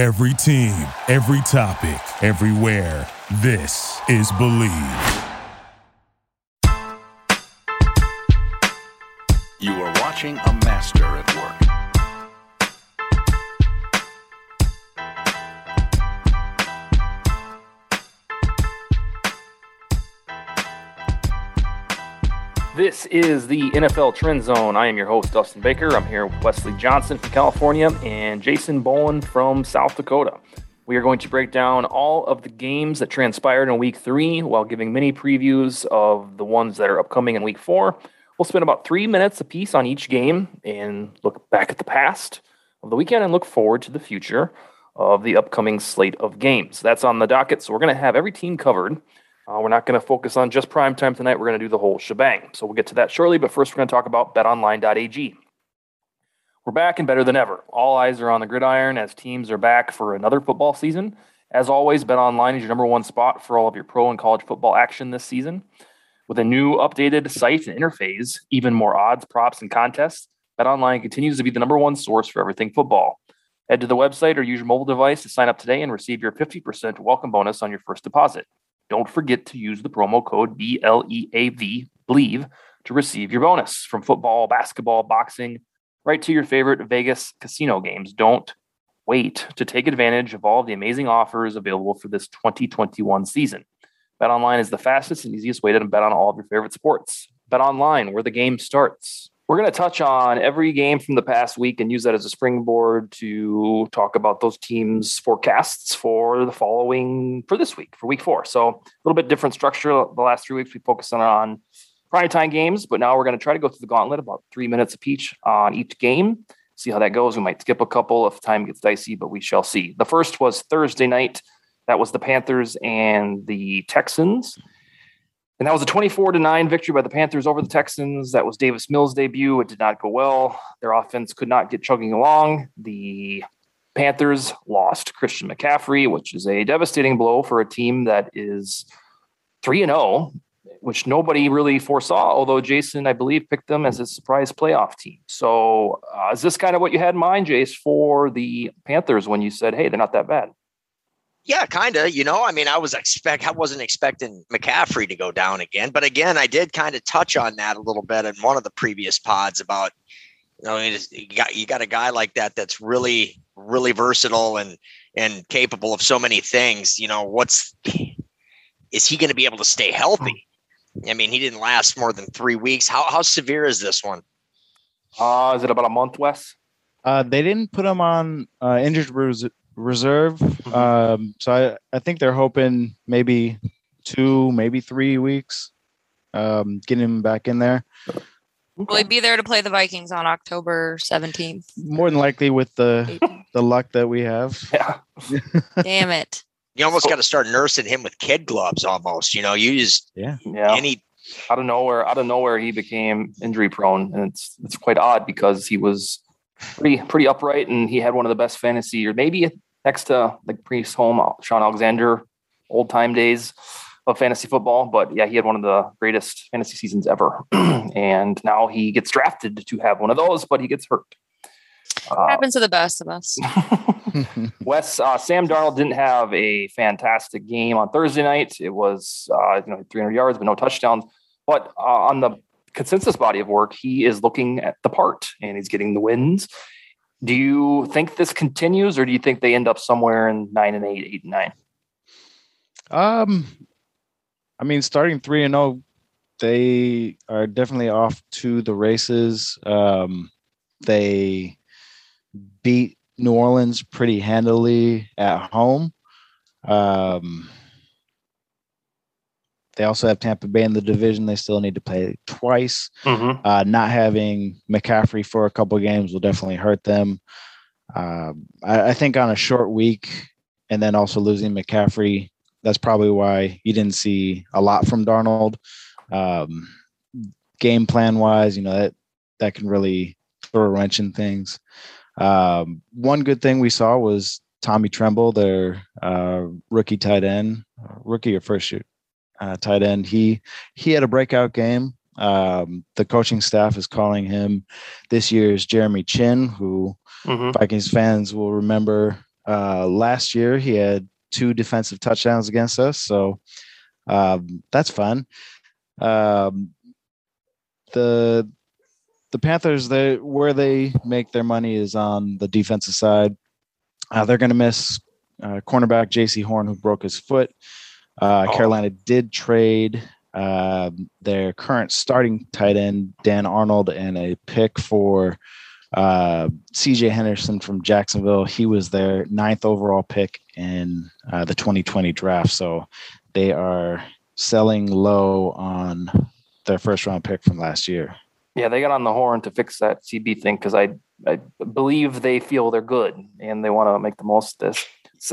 Every team, every topic, everywhere. This is Bleav. You are watching a master at work. This is the NFL Trend Zone. I am your host, Dustin Baker. I'm here with Wesley Johnson from California and Jason Bowen from South Dakota. We are going to break down all of the games that transpired in week three while giving mini previews of the ones that are upcoming in week four. We'll spend about three minutes apiece on each game and look back at the past of the weekend and look forward to the future of the upcoming slate of games. That's on the docket, so we're going to have every team covered. Uh, we're not going to focus on just prime time tonight. We're going to do the whole shebang. So we'll get to that shortly. But first, we're going to talk about betonline.ag. We're back and better than ever. All eyes are on the gridiron as teams are back for another football season. As always, BetOnline is your number one spot for all of your pro and college football action this season. With a new updated site and interface, even more odds, props, and contests, BetOnline continues to be the number one source for everything football. Head to the website or use your mobile device to sign up today and receive your 50% welcome bonus on your first deposit. Don't forget to use the promo code BLEAV, BLEAV, to receive your bonus from football, basketball, boxing, right to your favorite Vegas casino games. Don't wait to take advantage of all the amazing offers available for this 2021 season. BetOnline is the fastest and easiest way to bet on all of your favorite sports. BetOnline, where the game starts. We're going to touch on every game from the past week and use that as a springboard to talk about those teams' forecasts for the following for this week, for week four. So a little bit different structure. The last three weeks we focused on, on primetime games, but now we're going to try to go through the gauntlet about three minutes of each on each game. See how that goes. We might skip a couple if time gets dicey, but we shall see. The first was Thursday night. That was the Panthers and the Texans. And that was a 24 to 9 victory by the Panthers over the Texans. That was Davis Mills' debut. It did not go well. Their offense could not get chugging along. The Panthers lost Christian McCaffrey, which is a devastating blow for a team that is 3 and 0, which nobody really foresaw, although Jason, I believe, picked them as a surprise playoff team. So, uh, is this kind of what you had in mind, Jace, for the Panthers when you said, hey, they're not that bad? Yeah, kind of. You know, I mean, I was expect I wasn't expecting McCaffrey to go down again, but again, I did kind of touch on that a little bit in one of the previous pods about you know you got you got a guy like that that's really really versatile and and capable of so many things. You know, what's is he going to be able to stay healthy? I mean, he didn't last more than three weeks. How how severe is this one? Uh, is it about a month, Wes? Uh, they didn't put him on uh, injured res- reserve. Mm-hmm. Um, so I, I think they're hoping maybe two, maybe three weeks, um, getting him back in there. Will he be there to play the Vikings on October 17th? More than likely with the the luck that we have. Yeah. Damn it. You almost got to start nursing him with kid gloves almost. You know, you just Yeah. Yeah. any out of nowhere, out of nowhere, he became injury prone, and it's it's quite odd because he was pretty pretty upright, and he had one of the best fantasy, or maybe next to like Priest Holmes, Shaun Alexander, old time days of fantasy football. But yeah, he had one of the greatest fantasy seasons ever, and now he gets drafted to have one of those, but he gets hurt. Uh, Happens to the best of us. Wes, uh, Sam Darnold didn't have a fantastic game on Thursday night. It was, uh, you know, 300 yards, but no touchdowns. But uh, on the consensus body of work, he is looking at the part and he's getting the wins. Do you think this continues, or do you think they end up somewhere in nine and eight, eight and nine? Um, I mean, starting three and zero, they are definitely off to the races. Um, they beat New Orleans pretty handily at home. Um, they also have Tampa Bay in the division. They still need to play twice. Mm-hmm. Uh, not having McCaffrey for a couple of games will definitely hurt them. Um, I, I think on a short week, and then also losing McCaffrey, that's probably why you didn't see a lot from Darnold. Um, game plan wise, you know that that can really throw a wrench in things. Um, one good thing we saw was Tommy Tremble, their uh, rookie tight end, rookie or first year uh, tight end. He he had a breakout game. Um, the coaching staff is calling him this year's Jeremy Chinn, who Mm-hmm. Vikings fans will remember Uh, last year, he had two defensive touchdowns against us, so um, that's fun. Um, the the Panthers, they where they make their money is on the defensive side. Uh, they're going to miss uh, cornerback Jaycee Horn, who broke his foot. Uh, Oh. Carolina did trade uh, their current starting tight end Dan Arnold and a pick for uh, CJ Henderson from Jacksonville. He was their ninth overall pick in uh, the 2020 draft. So they are selling low on their first round pick from last year. Yeah, they got on the horn to fix that CB thing because I I believe they feel they're good and they want to make the most of this.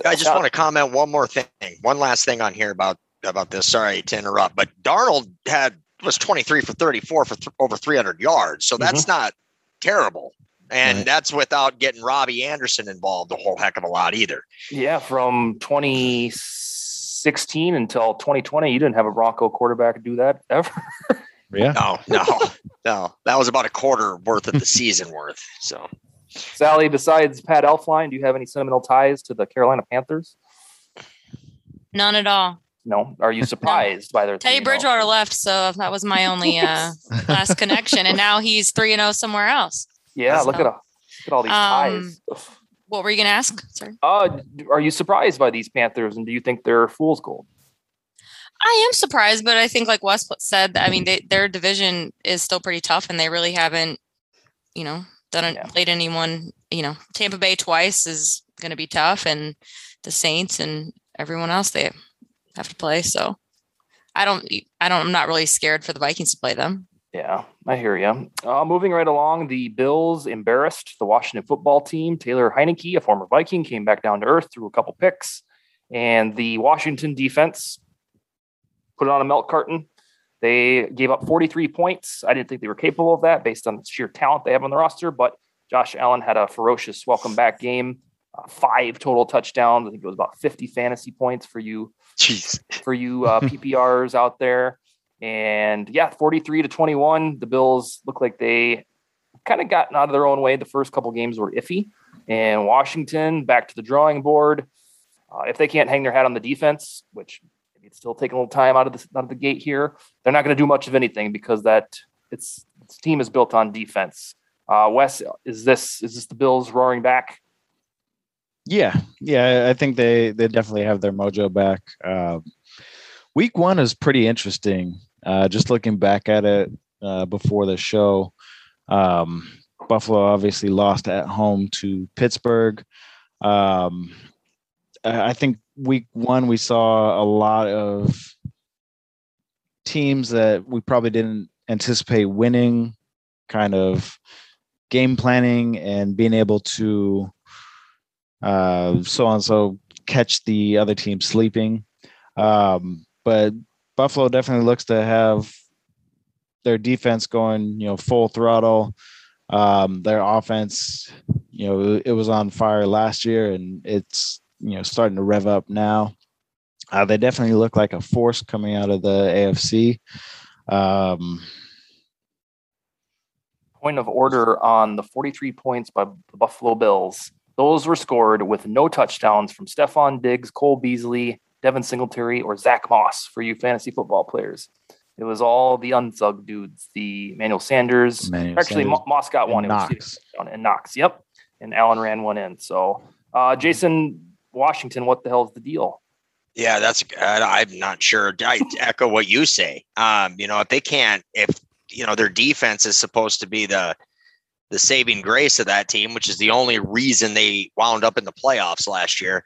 I just uh, want to comment one more thing, one last thing on here about about this. Sorry to interrupt, but Darnold had was 23 for 34 for th- over 300 yards, so that's mm-hmm. not terrible. And Right. that's without getting Robbie Anderson involved a whole heck of a lot either. Yeah, from 2016 until 2020, you didn't have a Bronco quarterback do that ever. Yeah. No, no, no. That was about a quarter worth of the season worth. So Sally, besides Pat Elflein, do you have any sentimental ties to the Carolina Panthers? None at all. No. Are you surprised by their Teddy Bridgewater left, so that was my only uh, last connection, and now he's three and zero somewhere else. Yeah, look at, a, look at all these um, ties. What were you gonna ask? Sorry. Uh, are you surprised by these Panthers, and do you think they're fool's gold? I am surprised, but I think like Wes said, I mean, they, their division is still pretty tough, and they really haven't, you know, done Yeah. played anyone. You know, Tampa Bay twice is going to be tough, and the Saints and everyone else they have to play. So I don't, I don't, I'm not really scared for the Vikings to play them. Yeah, I hear you. Uh, moving right along, the Bills embarrassed the Washington football team. Taylor Heinicke, a former Viking, came back down to earth, through a couple picks, and the Washington defense put it on a milk carton. They gave up 43 points. I didn't think they were capable of that based on the sheer talent they have on the roster, but Josh Allen had a ferocious welcome back game. Uh, five total touchdowns. I think it was about 50 fantasy points for you jeez. for you uh, PPRs out there. And yeah, 43 to 21. The Bills look like they kind of gotten out of their own way. The first couple games were iffy. And Washington back to the drawing board. Uh, if they can't hang their hat on the defense, which it's still taking a little time out of the out of the gate here, they're not going to do much of anything because that it's this team is built on defense. Uh, Wes, is this is this the Bills roaring back? Yeah, yeah, I think they they definitely have their mojo back. Uh, week one is pretty interesting. Uh, just looking back at it uh, before the show, um, Buffalo obviously lost at home to Pittsburgh. Um, I think week one we saw a lot of teams that we probably didn't anticipate winning, kind of game planning and being able to uh, so and so catch the other team sleeping. Um, but Buffalo definitely looks to have their defense going, you know, full throttle. Um, their offense, you know, it was on fire last year and it's, you know, starting to rev up now. Uh, they definitely look like a force coming out of the AFC. Um, point of order on the 43 points by the Buffalo Bills. Those were scored with no touchdowns from Stefon Diggs, Cole Beasley, Devin Singletary, or Zach Moss for you fantasy football players. It was all the unsug dudes, the Manuel Sanders. Actually, Sanders Moss got one. It was Knox. And Knox. Yep. And Allen ran one in. So, uh, Jason Washington, what the hell's the deal? Yeah, that's. I'm not sure. I echo what you say. Um, you know, if they can't, if you know their defense is supposed to be the the saving grace of that team, which is the only reason they wound up in the playoffs last year.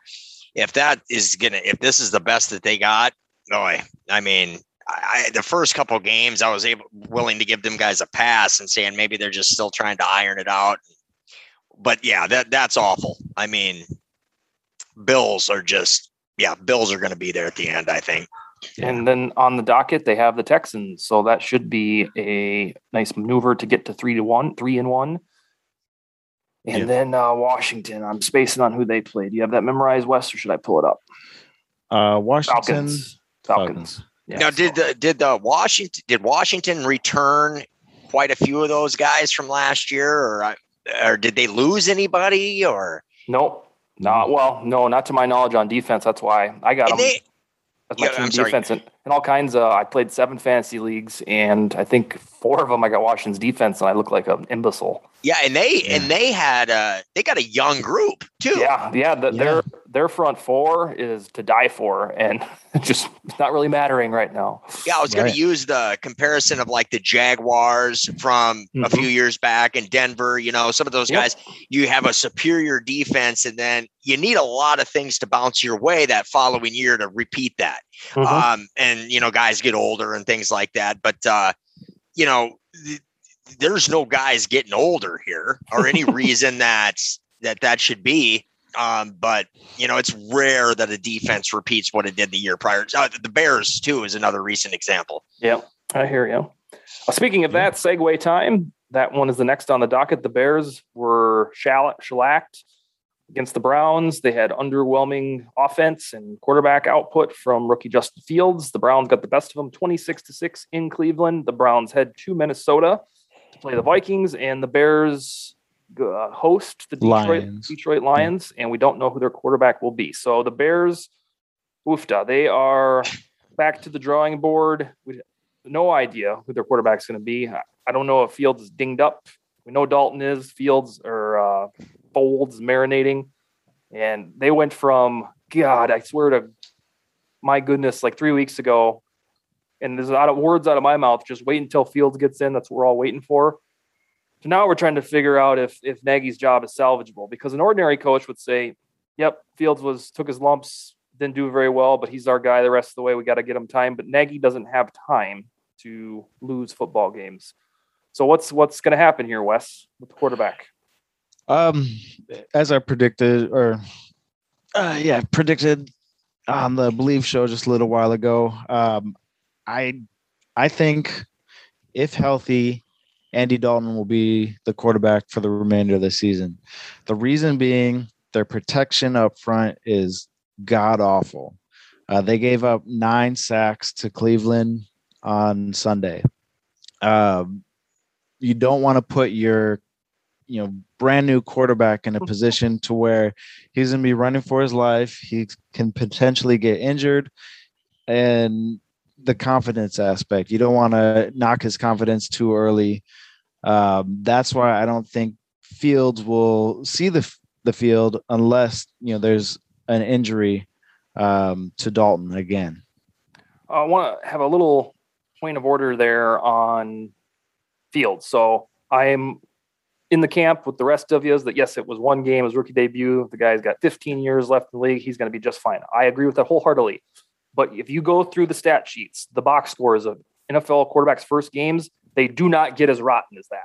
If that is gonna, if this is the best that they got, boy, I mean, I, the first couple games, I was able willing to give them guys a pass and saying maybe they're just still trying to iron it out. But yeah, that that's awful. I mean, Bills are just yeah, Bills are going to be there at the end. I think. Yeah. And then on the docket, they have the Texans. So that should be a nice maneuver to get to three to one, three and one. And Yeah. then uh, Washington. I'm spacing on who they played. Do you have that memorized, West, or should I pull it up? uh, Washington. Falcons. Falcons. Falcons. Yeah, now, did the did the Washington did Washington return quite a few of those guys from last year, or or did they lose anybody? Or nope, No, well, no, not to my knowledge on defense. That's why I got them they, as my Yeah, team I'm sorry. defense and, and all kinds of. I played seven fantasy leagues, and I think four of them I got Washington's defense, and I look like an imbecile. yeah, and they Yeah. and they had uh they got a young group too. Yeah, yeah. The, Yeah. Their their front four is to die for, and just it's not really mattering right now. Yeah, I was going Right. to use the comparison of like the Jaguars from a Mhm. few years back in Denver. You know, some of those Yep. guys, you have a superior defense, and then you need a lot of things to bounce your way that following year to repeat that. Mhm. Um, and you know, guys get older and things like that. But uh, you know, th- there's no guys getting older here or any reason that that that should be. Um, but you know, it's rare that a defense repeats what it did the year prior. Uh, the Bears too is another recent example. Yeah, I hear you. Uh, speaking of that, segue time. That one is the next on the docket. The Bears were shall- shellacked against the Browns. They had underwhelming offense and quarterback output from rookie Justin Fields. The Browns got the best of them, twenty-six to six in Cleveland. The Browns head to Minnesota to play the Vikings, and the Bears uh, host the Detroit Lions. Detroit Lions, and we don't know who their quarterback will be. So the Bears, oofta, they are back to the drawing board. We no idea who their quarterback's going to be. I, I don't know if Fields is dinged up. We know Dalton is. Fields or uh, Folds marinating, and they went from God. I swear to my goodness, like three weeks ago, and there's lot of words out of my mouth. Just wait until Fields gets in. That's what we're all waiting for. So now we're trying to figure out if if Nagy's job is salvageable because an ordinary coach would say, "Yep, Fields was took his lumps, didn't do very well, but he's our guy the rest of the way. We got to get him time." But Nagy doesn't have time to lose football games. So what's what's going to happen here, Wes, with the quarterback? Um, as I predicted, or uh, yeah, predicted on the Bleav show just a little while ago. Um, I I think if healthy, Andy Dalton will be the quarterback for the remainder of the season. The reason being their protection up front is god awful. Uh, they gave up nine sacks to Cleveland on Sunday. Um, you don't want to put your you know brand new quarterback in a position to where he's going to be running for his life. He can potentially get injured. And the confidence aspect you don't want to knock his confidence too early. Um, that's why i don't think fields will see the the field unless you know there's an injury um, to dalton again. I want to have a little point of order there on Fields. So I'm in the camp with the rest of you is that yes, it was one game, his rookie debut. The guy's got 15 years left in the league. He's going to be just fine. I agree with that wholeheartedly. But if you go through the stat sheets, the box scores of NFL quarterbacks' first games, they do not get as rotten as that.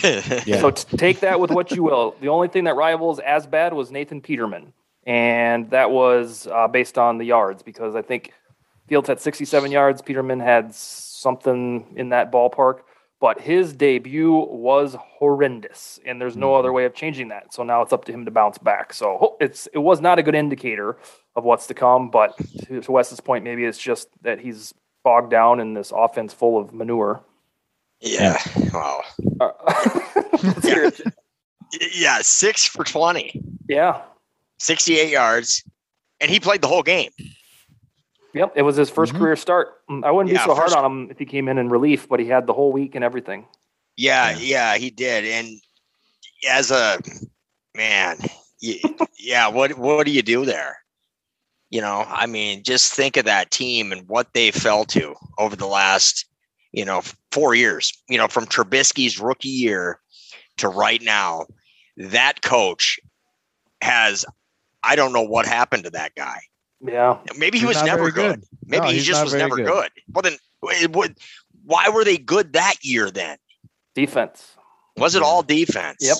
Yeah. So t- take that with what you will. The only thing that rivals as bad was Nathan Peterman, and that was uh, based on the yards because I think Fields had 67 yards. Peterman had something in that ballpark, but his debut was horrendous, and there's no other way of changing that. So now it's up to him to bounce back. So it's it was not a good indicator of what's to come. But to, to Wes's point, maybe it's just that he's bogged down in this offense full of manure. yeah. Wow. Uh, let's hear it. Yeah. Six for 20, yeah. 68 yards. And he played the whole game. Yep, it was his 1st Mhm. career start. Mm, I wouldn't Yeah, be so hard on him if he came in in relief, but he had the whole week and everything. Yeah, Yeah. yeah, he did. And as a man, yeah, what what do you do there? You know, I mean, just think of that team and what they fell to over the last, you know, four years. You know, from Trubisky's rookie year to right now, that coach has. I don't know what happened to that guy. Yeah, Maybe he He's was never very good. Maybe No, he just was never good. good. Well, then, it would. Why were they good that year? Then defense. was it all defense? Yep.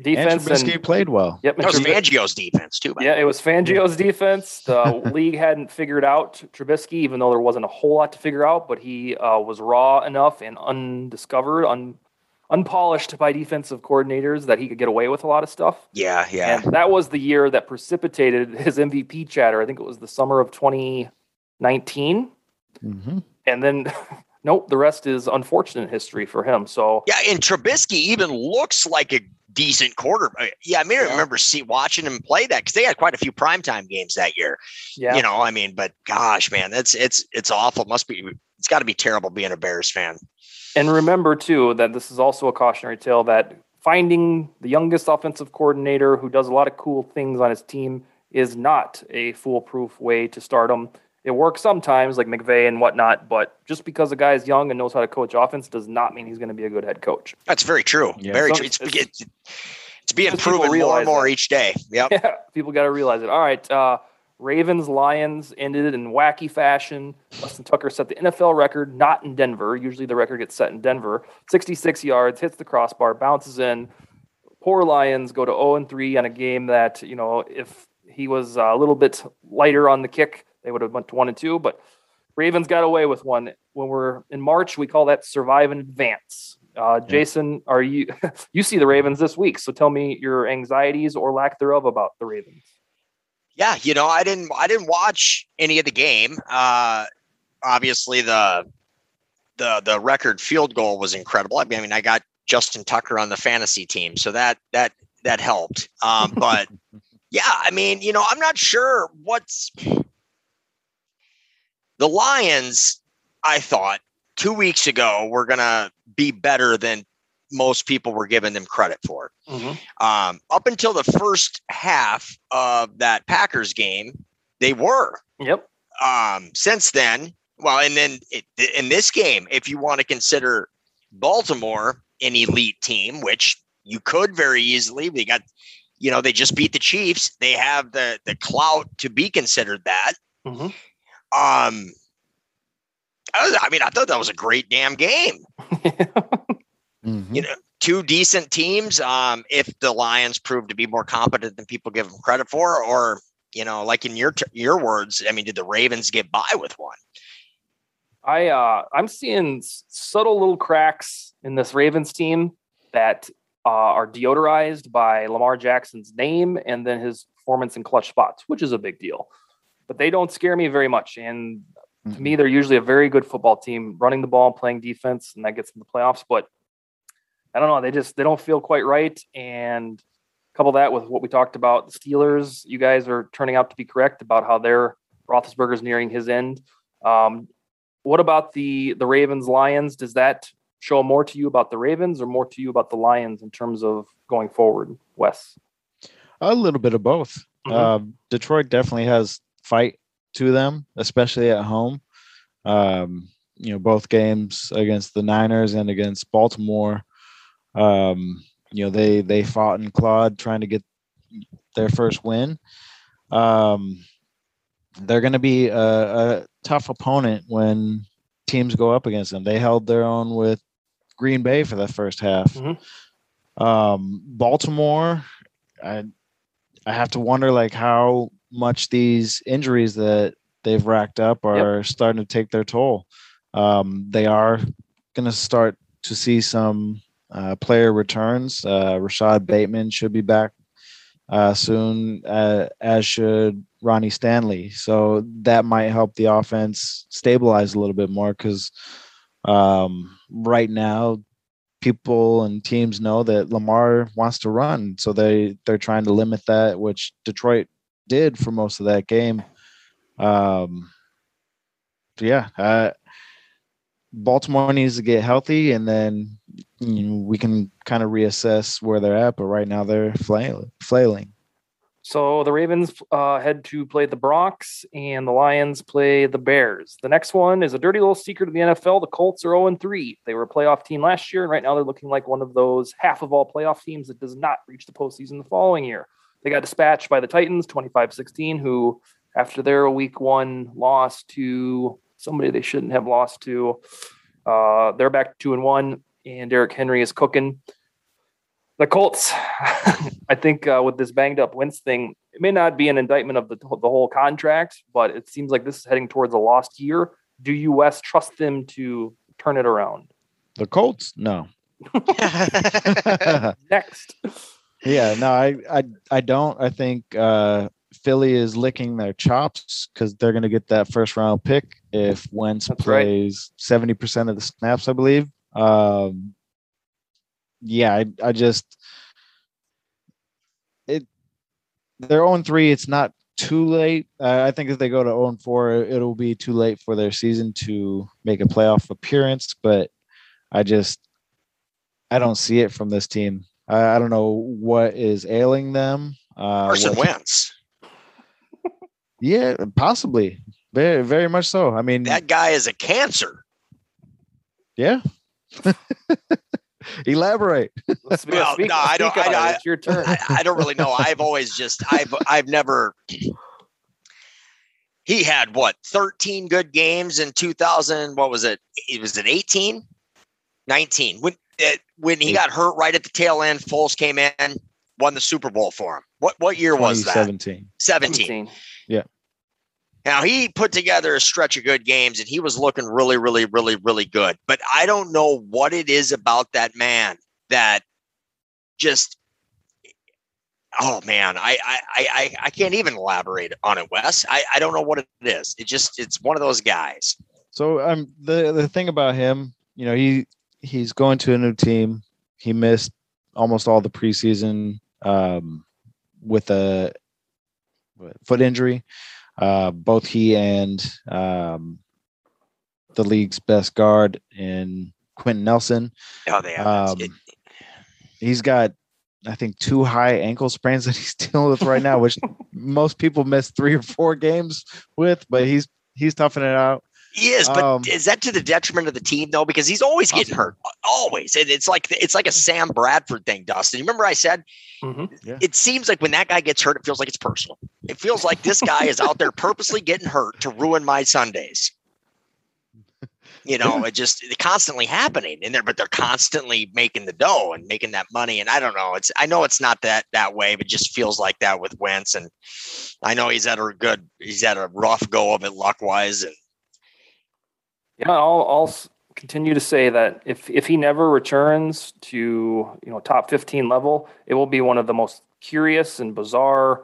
Defense and and, played well yep. That was Fangio's defense too. yeah, it was Fangio's defense. The league hadn't figured out Trubisky, even though there wasn't a whole lot to figure out. But he uh, was raw enough and undiscovered, un, unpolished by defensive coordinators that he could get away with a lot of stuff. Yeah, yeah. And that was the year that precipitated his MVP chatter. I think it was the summer of 2019. hmm and then nope the rest is unfortunate history for him so Yeah, and Trubisky even looks like a decent quarter. uh, Yeah, I mean, I Yeah. remember see watching him play that because they had quite a few primetime games that year. Yeah. You know, I mean, but gosh, man, that's it's it's awful. It must be it's got to be terrible being a Bears fan. And remember too that this is also a cautionary tale that finding the youngest offensive coordinator who does a lot of cool things on his team is not a foolproof way to start them. It works sometimes, like McVay and whatnot, but just because a guy is young and knows how to coach offense does not mean he's going to be a good head coach. That's very true. Yeah. Very Some- true. It's, it's it's being proven more and more that. each day. Yep. Yeah, people got to realize it. All right, uh, Ravens Lions ended in wacky fashion. Justin Tucker set the NFL record, not in Denver. Usually the record gets set in Denver. 66 yards, hits the crossbar, bounces in. Poor Lions go to 0 and 3 on a game that you know if he was a little bit lighter on the kick, they would have went to one and two. But Ravens got away with one. When we're in March, we call that survive and advance. Uh, Jason, are you you see the Ravens this week? So tell me your anxieties or lack thereof about the Ravens. Yeah, you know, I didn't I didn't watch any of the game. Uh obviously the the the record field goal was incredible. I mean, I got Justin Tucker on the fantasy team, so that that that helped. Um but yeah, I mean, you know, I'm not sure what's the Lions, I thought 2 weeks ago were going to be better than most people were giving them credit for um, up until the first half of that Packers game, they were. Yep. Um, since then, well, and then it, in this game, if you want to consider Baltimore an elite team, which you could very easily, they got, you know, they just beat the Chiefs. They have the the clout to be considered that. Mhm. Um, I, was, I mean, I thought that was a great damn game Mhm. you know, two decent teams. Um, if the Lions prove to be more competent than people give them credit for, or you know, like in your your words, I mean, did the Ravens get by with one? I uh, I'm seeing subtle little cracks in this Ravens team that uh, are deodorized by Lamar Jackson's name and then his performance in clutch spots, which is a big deal. But they don't scare me very much. And to me, they're usually a very good football team, running the ball, playing defense, and that gets them the playoffs. But I don't know, they just they don't feel quite right. And couple that with what we talked about, the Steelers. You guys are turning out to be correct about how their Roethlisberger is nearing his end. Um, what about the the Ravens Lions? Does that show more to you about the Ravens or more to you about the Lions in terms of going forward, Wes? A little bit of both. Mhm. Uh, Detroit definitely has fight to them, especially at home. Um, you know, both games against the Niners and against Baltimore. Um, you know, they they fought and clawed trying to get their first win. Um, they're going to be a, a tough opponent when teams go up against them. They held their own with Green Bay for the first half. Mhm. Um, Baltimore, I I have to wonder like how much these injuries that they've racked up are starting to take their toll. Um, they are going to start to see some uh, player returns. Uh, Rashod Bateman should be back uh, soon, uh, as should Ronnie Stanley. So that might help the offense stabilize a little bit more because um, right now people and teams know that Lamar wants to run, so they they're trying to limit that, which Detroit did for most of that game. Um, yeah, uh, Baltimore needs to get healthy, and then you know, we can kind of reassess where they're at. But right now, they're flailing. So the Ravens uh, head to play the Broncos, and the Lions play the Bears. The next one is a dirty little secret of the NFL. The Colts are 0 3. They were a playoff team last year, and right now they're looking like one of those half of all playoff teams that does not reach the postseason the following year. They got dispatched by the Titans 25 16, who, after their week one loss to somebody they shouldn't have lost to, uh, they're back 2 and 1, and Derrick Henry is cooking the Colts, I think uh, with this banged up Wentz thing, it may not be an indictment of the, the whole contract, but it seems like this is heading towards a lost year. Do you, Wes, trust them to turn it around? The Colts, no. Next. yeah, no, I, I, I don't. I think uh, Philly is licking their chops because they're going to get that first round pick if Wentz That's plays seventy percent of the snaps, I believe. Um, yeah, I, I just it they're 0 3. It's not too late. Uh, I think if they go to 0 4, it'll be too late for their season to make a playoff appearance. But I just, I don't see it from this team. I, I don't know what is ailing them. Uh, Carson what- Wentz. Yeah, possibly. Very, very much so. I mean, That guy is a cancer. yeah. Elaborate. Well, speak, no, I don't- I- I- It's your turn. I, I don't really know. I've always just I've I've never. He had what 13 good games in 2000. What was it? It was it 18, 19 when it, when he got hurt right at the tail end. Foles came in, won the Super Bowl for him. What what year was that? 2017. 17. 17. Now he put together a stretch of good games and he was looking really, really, really, really good. But I don't know what it is about that man that just oh man, I I I, I can't even elaborate on it, Wes. I, I don't know what it is. It just it's one of those guys. So um the the thing about him, you know, he he's going to a new team. He missed almost all the preseason um with a foot injury. Uh both he and um the league's best guard in Quenton Nelson. Oh, they have Um, he's got I think two high ankle sprains that he's dealing with right now, which most people miss three or four games with, but he's he's toughing it out. He is, but Um, is that to the detriment of the team though? Because he's always getting hurt, always. And it's like it's like a Sam Bradford thing, Dustin. You remember I said Mhm. it seems like when that guy gets hurt, it feels like it's personal. It feels like this guy is out there purposely getting hurt to ruin my Sundays. You know, it just it's constantly happening in there, but they're constantly making the dough and making that money. And I don't know. It's I know it's not that that way, but it just feels like that with Wentz. And I know he's had a good, he's had a rough go of it luck wise. And Yeah, I'll, I'll continue to say that if if he never returns to you know top 15 level, it will be one of the most curious and bizarre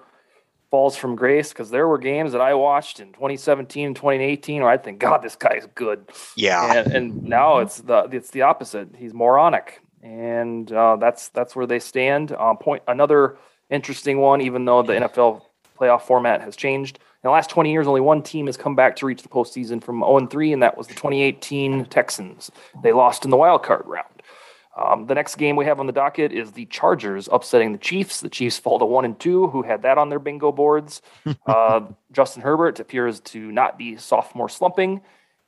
falls from grace because there were games that I watched in 2017 and 2018 where I think, God, this guy is good, yeah, and, and now it's the it's the opposite. He's moronic, and uh, that's that's where they stand. Um, point another interesting one, even though the NFL playoff format has changed. In the last 20 years, only one team has come back to reach the postseason from 0 3, and that was the 2018 Texans. They lost in the wild card round. Um, the next game we have on the docket is the Chargers upsetting the Chiefs. The Chiefs fall to one and two. Who had that on their bingo boards? uh, Justin Herbert appears to not be sophomore slumping,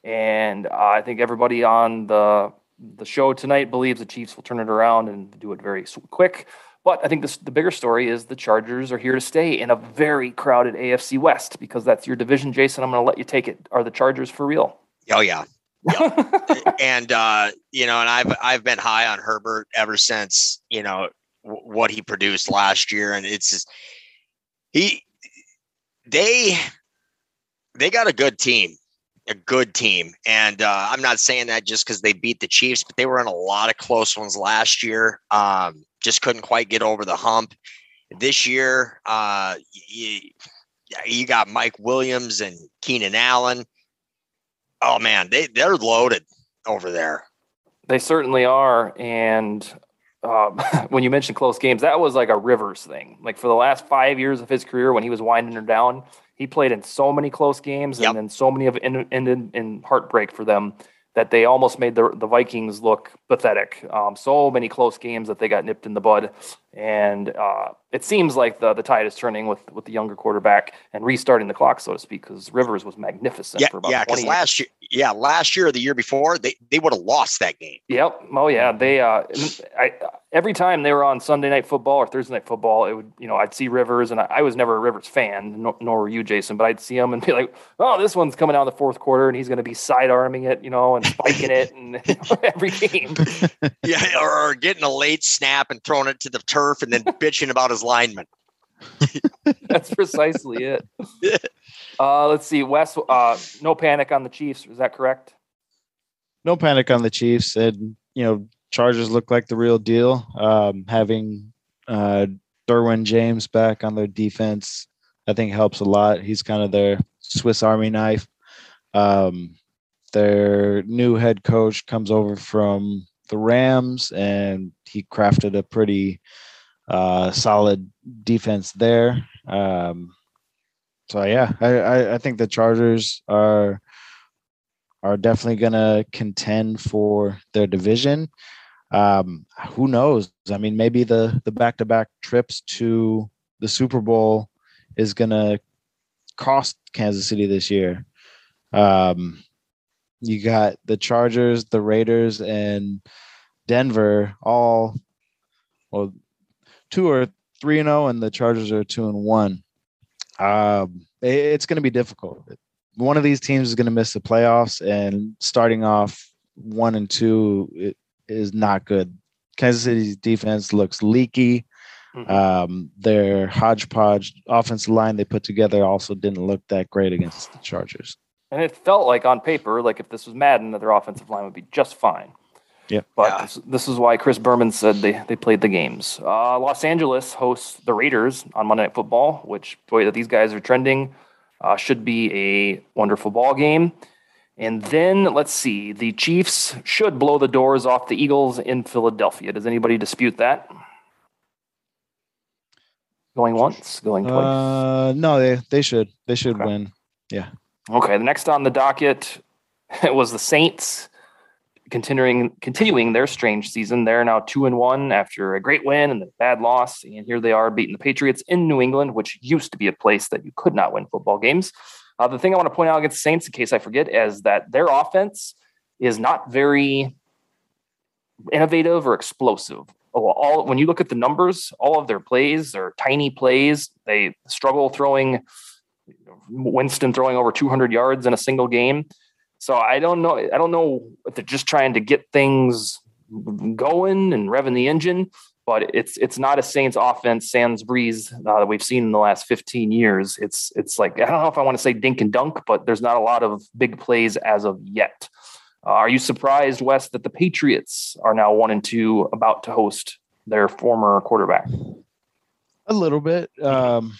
and uh, I think everybody on the the show tonight believes the Chiefs will turn it around and do it very quick. But I think this, the bigger story is the Chargers are here to stay in a very crowded AFC West because that's your division, Jason. I'm going to let you take it. Are the Chargers for real? oh yeah. and uh, you know, and I've I've been high on Herbert ever since you know w- what he produced last year, and it's just, he they they got a good team, a good team, and uh, I'm not saying that just because they beat the Chiefs, but they were in a lot of close ones last year. Um, just couldn't quite get over the hump. This year, uh, you, you got Mike Williams and Keenan Allen. Oh man, they they're loaded over there. They certainly are. And um, when you mentioned close games, that was like a Rivers thing. Like for the last five years of his career, when he was winding her down, he played in so many close games Yep. and then so many of ended in, in heartbreak for them that they almost made the, the Vikings look pathetic. Um, so many close games that they got nipped in the bud. And uh, it seems like the, the tide is turning with, with the younger quarterback and restarting the clock, so to speak, because Rivers was magnificent Yeah, for about yeah. Because 20 last year, yeah, last year or the year before, they they would have lost that game. Yep. Oh yeah. They uh, I every time they were on Sunday night football or Thursday night football, it would you know I'd see Rivers and I, I was never a Rivers fan, nor, nor were you, Jason. But I'd see him and be like, oh, this one's coming out in the fourth quarter and he's going to be side arming it, you know, and spiking it, and every game. Yeah, or, or getting a late snap and throwing it to the turf and then bitching about his lineman. That's precisely it. Uh, let's see, Wes. Uh, no panic on the Chiefs. Is that correct? no panic on the Chiefs. And you know, Chargers look like the real deal. Um, having uh, Derwin James back on their defense, I think helps a lot. He's kind of their Swiss Army knife. Um, their new head coach comes over from the Rams, and he crafted a pretty uh, solid defense there. Um, so yeah, I, I, I think the Chargers are are definitely to contend for their division. Um, who knows? I mean, maybe the the back to back trips to the Super Bowl is to cost Kansas City this year. Um, you got the Chargers, the Raiders, and Denver all well, two or three and zero, and the Chargers are two and one. Um, it, it's going to be difficult. One of these teams is going to miss the playoffs, and starting off one and two it is not good. Kansas City's defense looks leaky. Mhm. Um, their hodgepodge offensive line they put together also didn't look that great against the Chargers. And it felt like on paper, like if this was Madden, that their offensive line would be just fine. Yep. But Yeah. this, this is why Chris Berman said they, they played the games. Uh, Los Angeles hosts the Raiders on Monday Night Football, which the way that these guys are trending uh, should be a wonderful ball game. And then let's see, the Chiefs should blow the doors off the Eagles in Philadelphia. Does anybody dispute that? Going once, going twice. Uh, no, they they should they should Okay. win. Yeah. Okay, the next on the docket was the Saints continuing continuing their strange season. They're now two and one after a great win and a bad loss, and here they are beating the Patriots in New England, which used to be a place that you could not win football games. Uh, the thing I want to point out against the Saints, in case I forget, is that their offense is not very innovative or explosive. Oh, All when you look at the numbers, all of their plays are tiny plays. They struggle throwing Winston throwing over 200 yards in a single game. So I don't know. I don't know if they're just trying to get things going and revving the engine, but it's it's not a Saints offense sans Brees uh, that we've seen in the last 15 years. It's it's like I don't know if I want to say dink and dunk, but there's not a lot of big plays as of yet. Uh, are you surprised, Wes, that the Patriots are now one and two, about to host their former quarterback? A little bit. Um,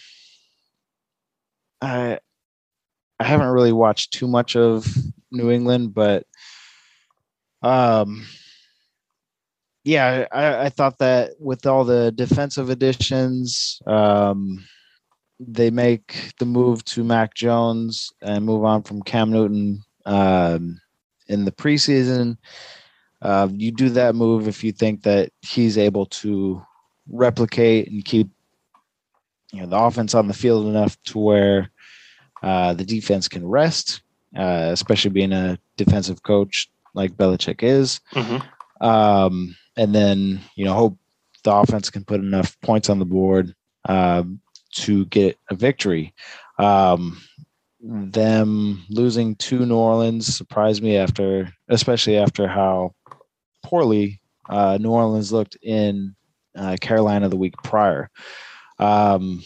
I I haven't really watched too much of New England, but um, yeah, I, I thought that with all the defensive additions, um, they make the move to Mac Jones and move on from Cam Newton um, in the preseason. Uh, you do that move if you think that he's able to replicate and keep you know the offense on the field enough to where uh, the defense can rest, uh, especially being a defensive coach like Belichick is. Um, and then you know hope the offense can put enough points on the board um, to get a victory. Um, them losing to New Orleans surprised me after, especially after how poorly uh, New Orleans looked in uh, Carolina the week prior. Um,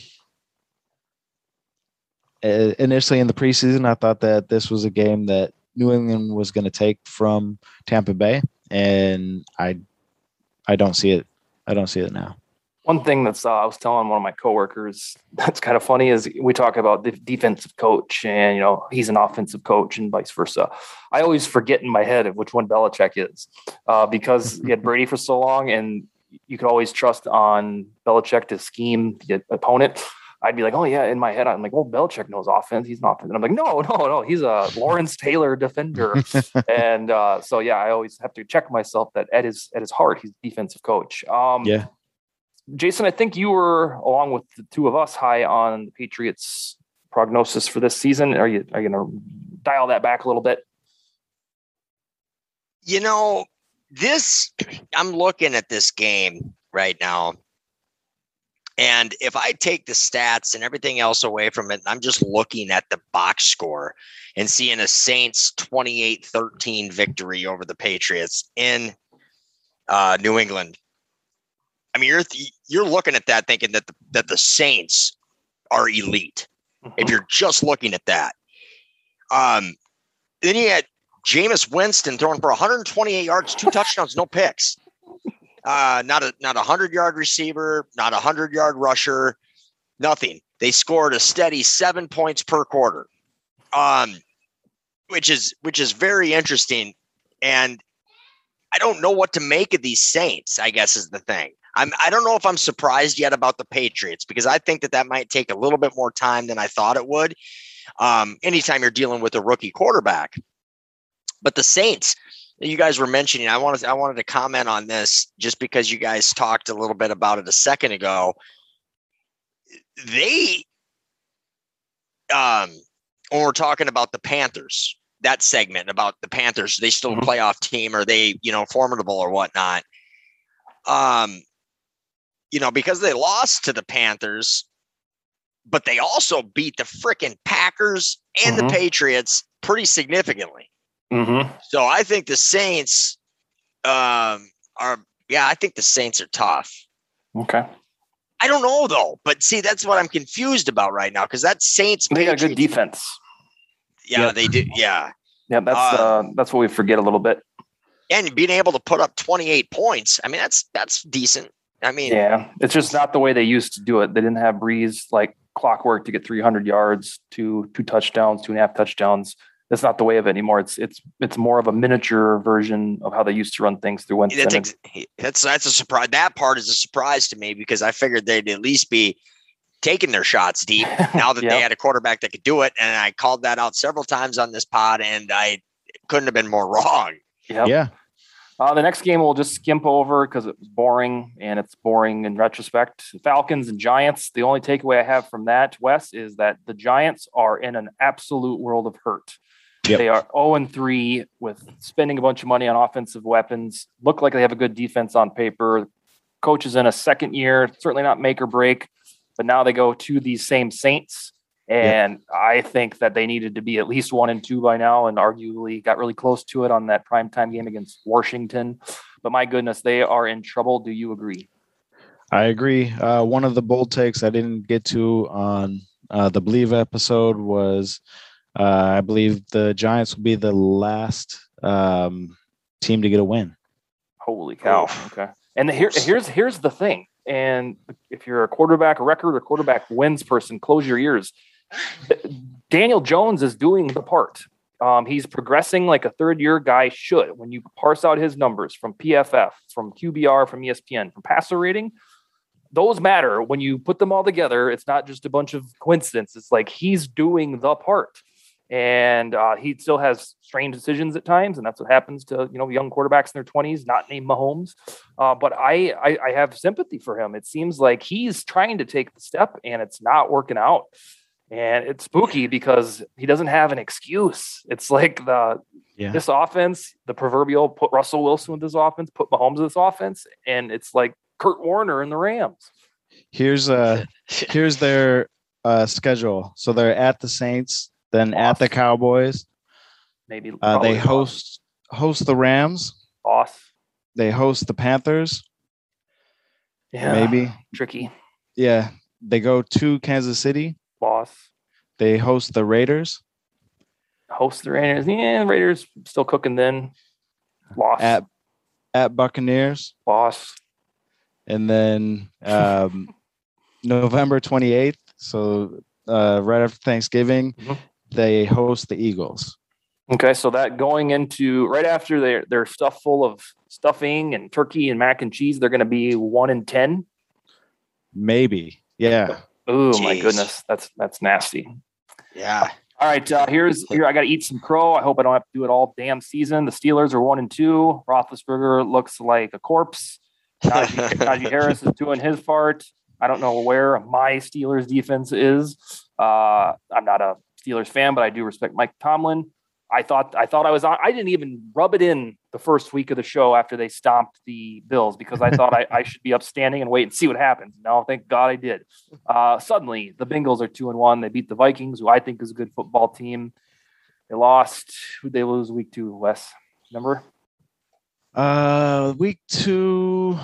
initially in the preseason, I thought that this was a game that New England was going to take from Tampa Bay, and I, I don't see it. I don't see it now. One thing that's uh, I was telling one of my coworkers that's kind of funny is we talk about the defensive coach and you know he's an offensive coach and vice versa. I always forget in my head of which one Belichick is uh, because he had Brady for so long and you could always trust on Belichick to scheme the opponent. I'd be like, oh yeah, in my head I'm like, well Belichick knows offense. He's an offense. And I'm like, no, no, no, he's a Lawrence Taylor defender. and uh, so yeah, I always have to check myself that at his at his heart he's a defensive coach. Um, Yeah. Jason, I think you were, along with the two of us, high on the Patriots' prognosis for this season. Are you are you going to dial that back a little bit? You know, this, I'm looking at this game right now. And if I take the stats and everything else away from it, I'm just looking at the box score and seeing a Saints 28 13 victory over the Patriots in uh, New England. I mean, you're you're looking at that thinking that the, that the Saints are elite. If you're just looking at that, um, then you had Jameis Winston throwing for 128 yards, two touchdowns, no picks. Uh, not a not a hundred yard receiver, not a hundred yard rusher, nothing. They scored a steady seven points per quarter, um, which is which is very interesting. And I don't know what to make of these Saints. I guess is the thing. I'm I don't know if I'm surprised yet about the Patriots because I think that that might take a little bit more time than I thought it would. Um, anytime you're dealing with a rookie quarterback, but the Saints, you guys were mentioning, I wanted I wanted to comment on this just because you guys talked a little bit about it a second ago. They, um, when we're talking about the Panthers, that segment about the Panthers, they still a playoff team, or they, you know, formidable or whatnot. Um, you know, because they lost to the Panthers, but they also beat the freaking Packers and Mhm. the Patriots pretty significantly. Mm-hmm. So I think the Saints um, are, yeah, I think the Saints are tough. Okay. I don't know though, but see, that's what I'm confused about right now because that Saints, They got a good defense. Yeah, Yep. they do. Yeah, Yeah, that's Uh, uh, that's what we forget a little bit. and being able to put up 28 points, I mean, that's that's decent. I mean, Yeah, it's just not the way they used to do it. They didn't have Brees like clockwork to get 300 yards, two two touchdowns, two and a half touchdowns. That's not the way of it anymore. It's it's it's more of a miniature version of how they used to run things through Winston. that's ex- that's that's a surprise. That part is a surprise to me because I figured they'd at least be taking their shots deep now that Yeah. they had a quarterback that could do it. And I called that out several times on this pod, and I couldn't have been more wrong. Yep. Yeah. Uh, the next game we'll just skimp over because it was boring and it's boring in retrospect. Falcons and Giants. The only takeaway I have from that, Wes, is that the Giants are in an absolute world of hurt. Yep. They are 0 and 3 with spending a bunch of money on offensive weapons. Look like they have a good defense on paper. Coach is in a second year, certainly not make or break, but now they go to these same Saints. And I think that they needed to be at least one and two by now, and arguably got really close to it on that primetime game against Washington. But my goodness, they are in trouble. Do you agree? I agree. Uh, one of the bold takes I didn't get to on uh, the Bleav episode was I believe the Giants will be the last um, team to get a win. Holy cow! Oof. Okay, and here, here's here's the thing. And if you're a quarterback record or quarterback wins person, close your ears. Daniel Jones is doing the part. Um, he's progressing like a third year guy should. When you parse out his numbers from PFF, from QBR, from ESPN, from passer rating, those matter. When you put them all together, it's not just a bunch of coincidence. It's like he's doing the part, and uh, he still has strange decisions at times, and that's what happens to you know young quarterbacks in their twenties, not named Mahomes. Uh, but I, I I have sympathy for him. It seems like he's trying to take the step, and it's not working out. And it's spooky because he doesn't have an excuse. It's like the Yeah. this offense, the proverbial put Russell Wilson with this offense, put Mahomes with this offense, and it's like Kurt Warner in the Rams. Here's uh here's their uh, schedule. So they're at the Saints, then at the Cowboys. Maybe Uh, they host host the Rams. loss. They host the Panthers. Yeah, Maybe. tricky Yeah. They go to Kansas City. loss. They host the Raiders Host the Raiders. Yeah, Raiders still cooking. Then loss. at at Buccaneers, loss. and then um, November twenty eighth. So uh, right after Thanksgiving, Mhm. They host the Eagles. Okay, so that going into right after their their stuff full of stuffing and turkey and mac and cheese, they're going to be one in ten. Maybe. Yeah. Oh my goodness, that's that's nasty. Yeah. All right, uh, here's here. I got to eat some crow. I hope I don't have to do it all damn season. The Steelers are one and two. Roethlisberger looks like a corpse. Najee, Najee Harris is doing his part. I don't know where my Steelers defense is. Uh, I'm not a Steelers fan, but I do respect Mike Tomlin. I thought I thought I was on. I didn't even rub it in the first week of the show after they stomped the Bills because I thought I, I should be upstanding and wait and see what happens. No, thank God I did. Uh, suddenly, the Bengals are two and one. They beat the Vikings, who I think is a good football team. They lost. Who they lose week two? Wes, remember? Uh, week two.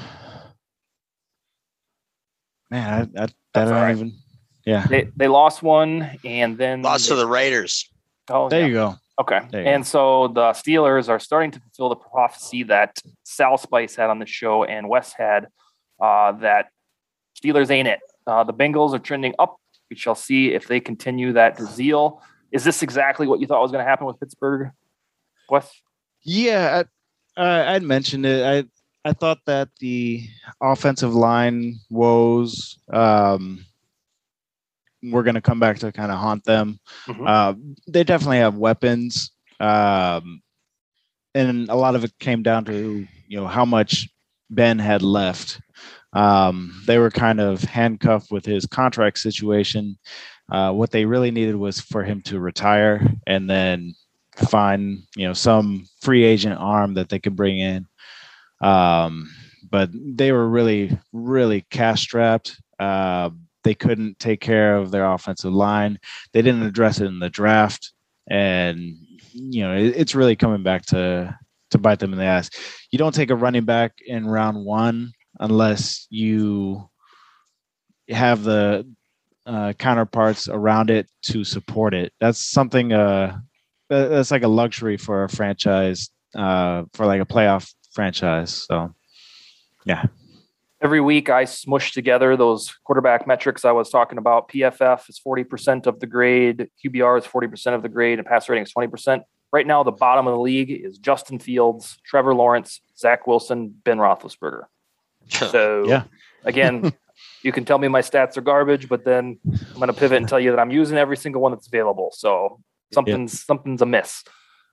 Man, I, I, I don't right. even. Yeah. They they lost one, and then Lost to the Raiders. Oh, There yeah. you go. Okay. You And so the Steelers are starting to fulfill the prophecy that Sal Spice had on the show and Wes had uh, that Steelers ain't it. Uh, the Bengals are trending up. We shall see if they continue that zeal. Is this exactly what you thought was going to happen with Pittsburgh, Wes? Yeah, I, I, I'd mentioned it. I I thought that the offensive line woes um, were going to come back to kind of haunt them. Mhm. Uh, they definitely have weapons, um, and a lot of it came down to you know how much Ben had left. Um, they were kind of handcuffed with his contract situation. Uh, what they really needed was for him to retire and then find you know some free agent arm that they could bring in. Um, but they were really really cash strapped. Uh, they couldn't take care of their offensive line. They didn't address it in the draft, and you know it, it's really coming back to to bite them in the ass. You don't take a running back in round one unless you have the uh, counterparts around it to support it. That's something. Uh, that's like a luxury for a franchise, uh, for like a playoff franchise. So, yeah. Every week, I smush together those quarterback metrics I was talking about. PFF is 40% of the grade, QBR is 40% of the grade, and pass rating is 20%. Right now, the bottom of the league is Justin Fields, Trevor Lawrence, Zach Wilson, Ben Roethlisberger. So, Yeah. again, you can tell me my stats are garbage, but then I'm going to pivot and tell you that I'm using every single one that's available. So, something's something's amiss.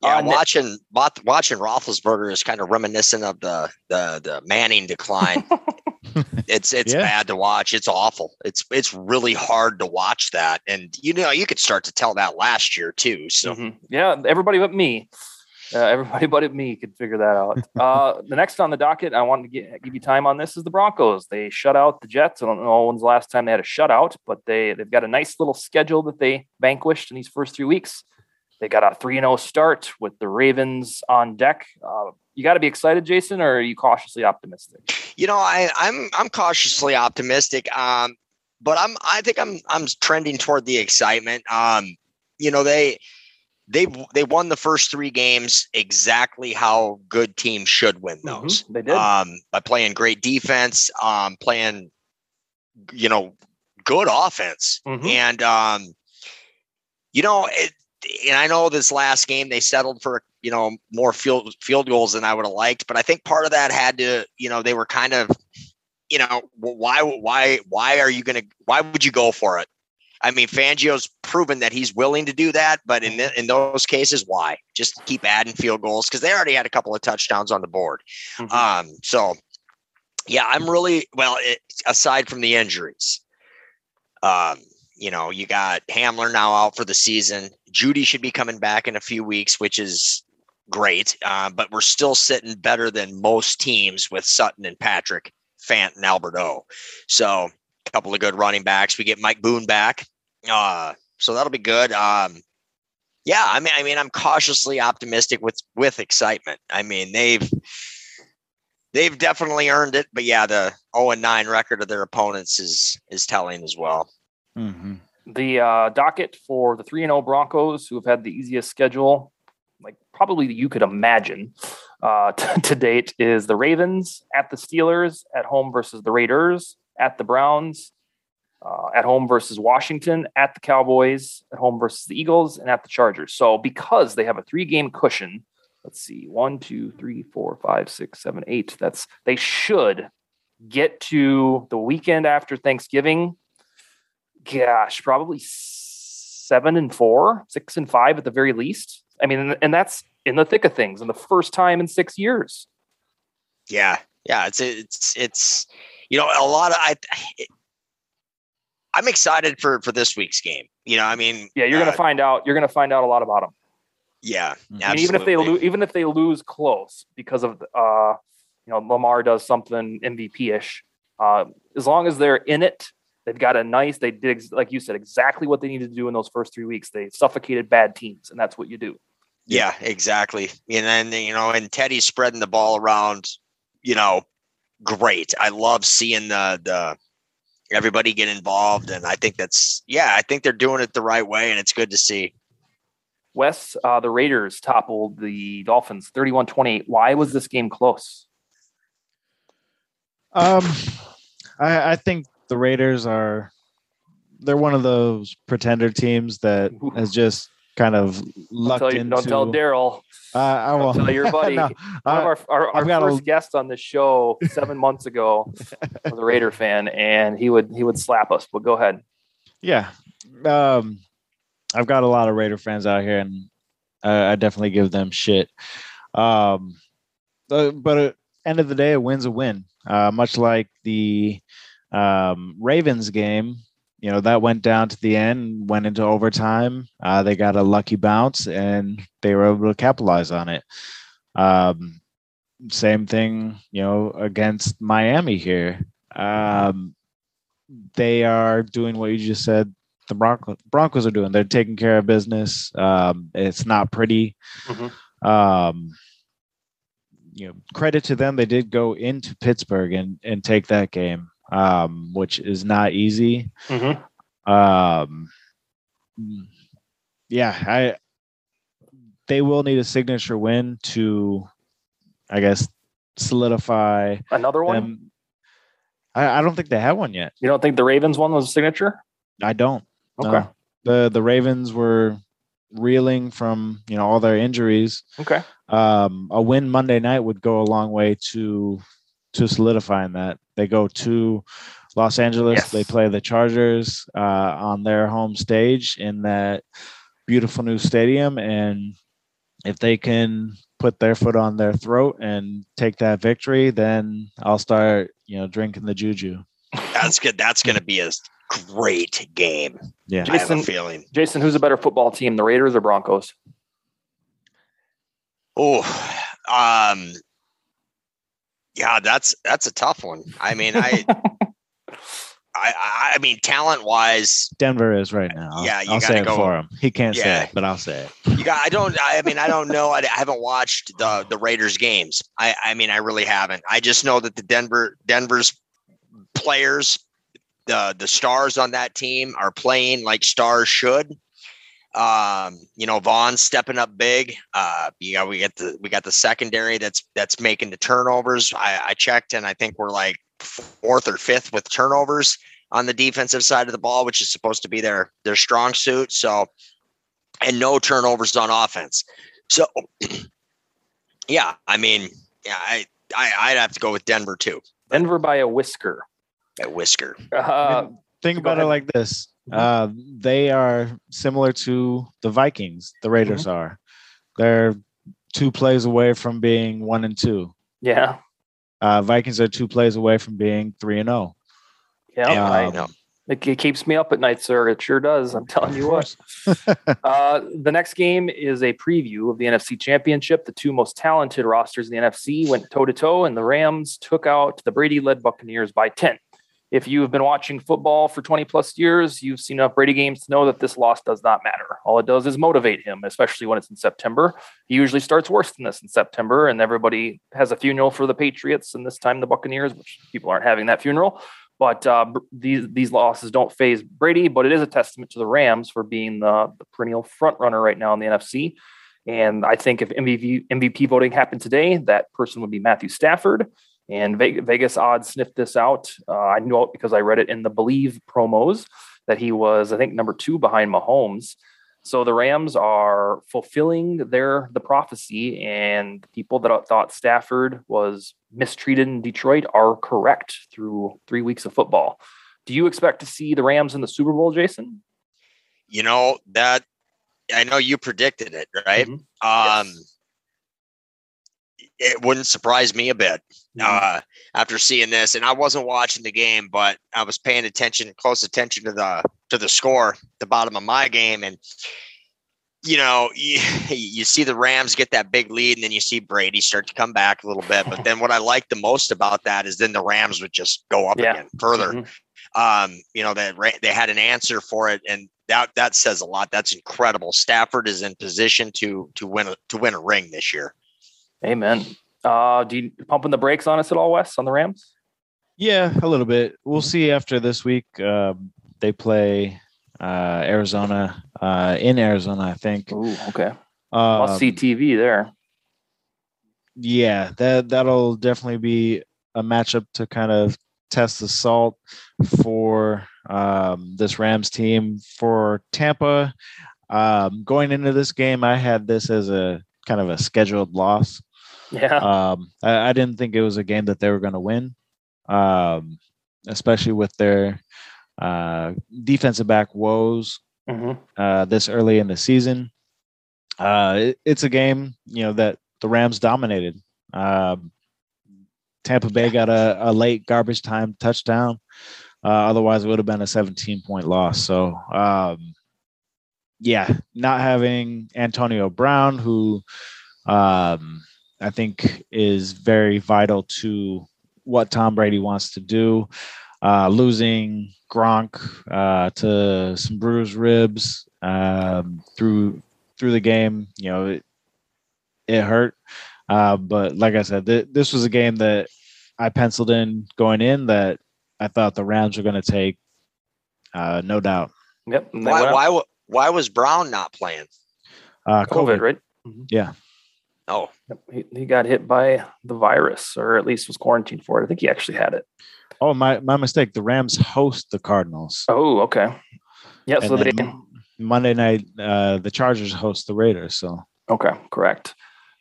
Yeah, Uh, watching wat- watching Roethlisberger is kind of reminiscent of the the the Manning decline. it's it's Yeah. bad to watch. It's awful. It's it's really hard to watch that, and you know you could start to tell that last year too. So Mhm. Yeah, everybody but me. Uh, everybody but me could figure that out. Uh, the next on the docket, I wanted to get, give you time on this is the Broncos. They shut out the Jets. I don't know when's the last time they had a shutout, but they they've got a nice little schedule that they vanquished in these first three weeks. They got a three and zero start with the Ravens on deck. Uh, you got to be excited, Jason, or are you cautiously optimistic? you know I I'm I'm cautiously optimistic. Um, but I'm I think I'm I'm trending toward the excitement. Um, you know they they they won the first three games exactly how good teams should win those. Mhm, they did. um, by playing great defense, um, playing, you know, good offense. Mhm. And, um, you know, it, and I know this last game they settled for, you know, more field field goals than I would have liked, but I think part of that had to, you know, they were kind of, you know, why, why, why are you going to, why would you go for it? I mean, Fangio's proven that he's willing to do that, but in th- in those cases, why? Just keep adding field goals because they already had a couple of touchdowns on the board. Mhm. Um, so yeah, I'm really well. It, aside from the injuries, um, you know, you got Hamler now out for the season. Jeudy should be coming back in a few weeks, which is great. Uh, but we're still sitting better than most teams with Sutton and Patrick, Fant and Albert O. So a couple of good running backs. We get Mike Boone back. Uh, so that'll be good. Um, yeah, I mean, I mean, I'm cautiously optimistic with with excitement. I mean, they've they've definitely earned it, but yeah, the 0 and 9 record of their opponents is is telling as well. Mm-hmm. the uh, docket for the 3 0 Broncos, who have had the easiest schedule, like probably you could imagine uh, t- to date, is the Ravens at the Steelers, at home versus the Raiders, at the Browns, uh, at home versus Washington, at the Cowboys, at home versus the Eagles, and at the Chargers. So because they have a three game cushion, let's see, one, two, three, four, five, six, seven, eight. That's they should get to the weekend after Thanksgiving gosh, probably seven and four, six and five at the very least. I mean, and that's in the thick of things, and the first time in six years. Yeah, yeah, it's it's it's you know a lot of I. It, I'm excited for for this week's game. You know, I mean, Yeah, you're uh, gonna find out. You're gonna find out a lot about them. yeah, I mean, even if they absolutely. lose, even if they lose close because of uh, you know, Lamar does something MVP ish. Uh, as long as they're in it, they've got a nice. They did, like you said, exactly what they needed to do in those first three weeks. They suffocated bad teams, and that's what you do. Yeah, exactly. And then you know, and Teddy's spreading the ball around. You know, great. I love seeing the the everybody get involved, and I think that's yeah. I think they're doing it the right way, and it's good to see. Wes, uh, the Raiders toppled the Dolphins 31 28. Why was this game close? Um, I, I think the Raiders are they're one of those pretender teams that has just kind of Don't lucked tell, you, into. don't tell Daryl. Uh, I Don't will tell your buddy. No, One uh, of our, our, our I've a- first guest on this show seven months ago was a Raider fan, and he would he would slap us. But go ahead. yeah, um, I've got a lot of Raider fans out here, and I, I definitely give them shit. Um, but, but at end of the day, a win's a win. Uh, much like the um, Ravens game, you know that went down to the end, went into overtime. Uh, they got a lucky bounce, and they were able to capitalize on it. Um, same thing, you know, against Miami here. Um, they are doing what you just said. The Broncos, Broncos are doing. They're taking care of business. Um, it's not pretty. Mhm. Um, you know, credit to them. They did go into Pittsburgh and and take that game, um, which is not easy. Mm-hmm. Um, yeah, I. They will need a signature win to, I guess, solidify Another one. them. I, I don't think they have one yet. You don't think the Ravens one was a signature? I don't. Okay. No. The the Ravens were reeling from you know all their injuries. Okay. Um, a win Monday night would go a long way to to solidifying that. They go to Los Angeles. Yes. They play the Chargers uh, on their home stage in that beautiful new stadium, and if they can put their foot on their throat and take that victory, then I'll start you know drinking the juju. That's good. That's going to be a great game. Yeah. I have a Jason- feeling. Jason, who's a better football team, the Raiders or Broncos? Oh, um, yeah, that's that's a tough one. I mean, I, I, I I mean, talent wise, Denver is right now. Yeah, you I'll gotta say it go- for him. He can't say it, but I'll say it. you got. I don't. I mean, I don't know. I, I haven't watched the the Raiders games. I I mean, I really haven't. I just know that the Denver Denver's players, the the stars on that team are playing like stars should. Um, you know, Von stepping up big. Uh, you know, we get the we got the secondary that's that's making the turnovers. I, I checked and I think we're like fourth or fifth with turnovers on the defensive side of the ball, which is supposed to be their their strong suit. So, and no turnovers on offense. So, yeah, I mean, yeah, I, I I'd have to go with Denver too. Denver by a whisker. A Whisker. Uh, Think Go about it like this. Mhm. Uh, they are similar to the Vikings. The Raiders Mm-hmm. are. They're two plays away from being one and two. yeah. Uh, Vikings are two plays away from being three and oh. zero. Yeah. Yeah, I- I know. It, it keeps me up at night, sir. It sure does. I'm telling you what. uh, the next game is a preview of the NFC Championship. The two most talented rosters in the NFC went toe to toe, and the Rams took out the Brady led Buccaneers by 10. If you have been watching football for 20 plus years, you've seen enough Brady games to know that this loss does not matter. All it does is motivate him, especially when it's in September. He usually starts worse than this in September, and everybody has a funeral for the Patriots, and this time the Buccaneers, which people aren't having that funeral. But uh, these these losses don't phase Brady, but it is a testament to the Rams for being the, the perennial front runner right now in the NFC. And I think if MVP MVP voting happened today, that person would be Matthew Stafford. And Vegas odds sniffed this out. Uh, I know it because I read it in the Bleav promos that he was, I think, number two behind Mahomes. So the Rams are fulfilling their the prophecy, and the people that thought Stafford was mistreated in Detroit are correct through three weeks of football. Do you expect to see the Rams in the Super Bowl, Jason? You know that I know you predicted it, right? Mhm. Um, Yes. It wouldn't surprise me a bit uh, after seeing this. And I wasn't watching the game, but I was paying attention, close attention to the to the score, the bottom of my game, and you know, you, you see the Rams get that big lead, and then you see Brady start to come back a little bit. But then what I like the most about that is then the Rams would just go up Yeah. again further. Mhm. Um, you know that Ra- they had an answer for it, and that that says a lot. That's incredible. Stafford is in position to to win a, to win a ring this year. Amen. Uh, do you pumping the brakes on us at all, Wes, on the Rams? Yeah, a little bit. We'll see after this week. Um, they play uh, Arizona uh, in Arizona, I think. Ooh, okay. Um, Must see TV there. yeah, that that'll definitely be a matchup to kind of test the salt for um, this Rams team. For Tampa, Um, going into this game, I had this as a kind of a scheduled loss. Yeah. Um, I, I didn't think it was a game that they were going to win, um, especially with their uh, defensive back woes hmm uh, this early in the season. Uh, it- it's a game, you know, that the Rams dominated. Um, Tampa Bay got a, a late garbage time touchdown. Uh, otherwise, it would have been a 17 point loss. So, um, yeah, not having Antonio Brown, who um, I think is very vital to what Tom Brady wants to do. Uh, losing Gronk uh, to some bruised ribs um, through through the game, you know, it, it hurt. Uh, but like I said, th- this was a game that I penciled in going in that I thought the Rams were going to take, uh, no doubt. Yep. Why why why was Brown not playing? Uh, COVID, right? Oh, He, he got hit by the virus, or at least was quarantined for it. I think he actually had it. Oh, my my mistake. The Rams host the Cardinals. Oh, okay. Yeah. So they. Monday night, uh, the Chargers host the Raiders. So Okay, correct.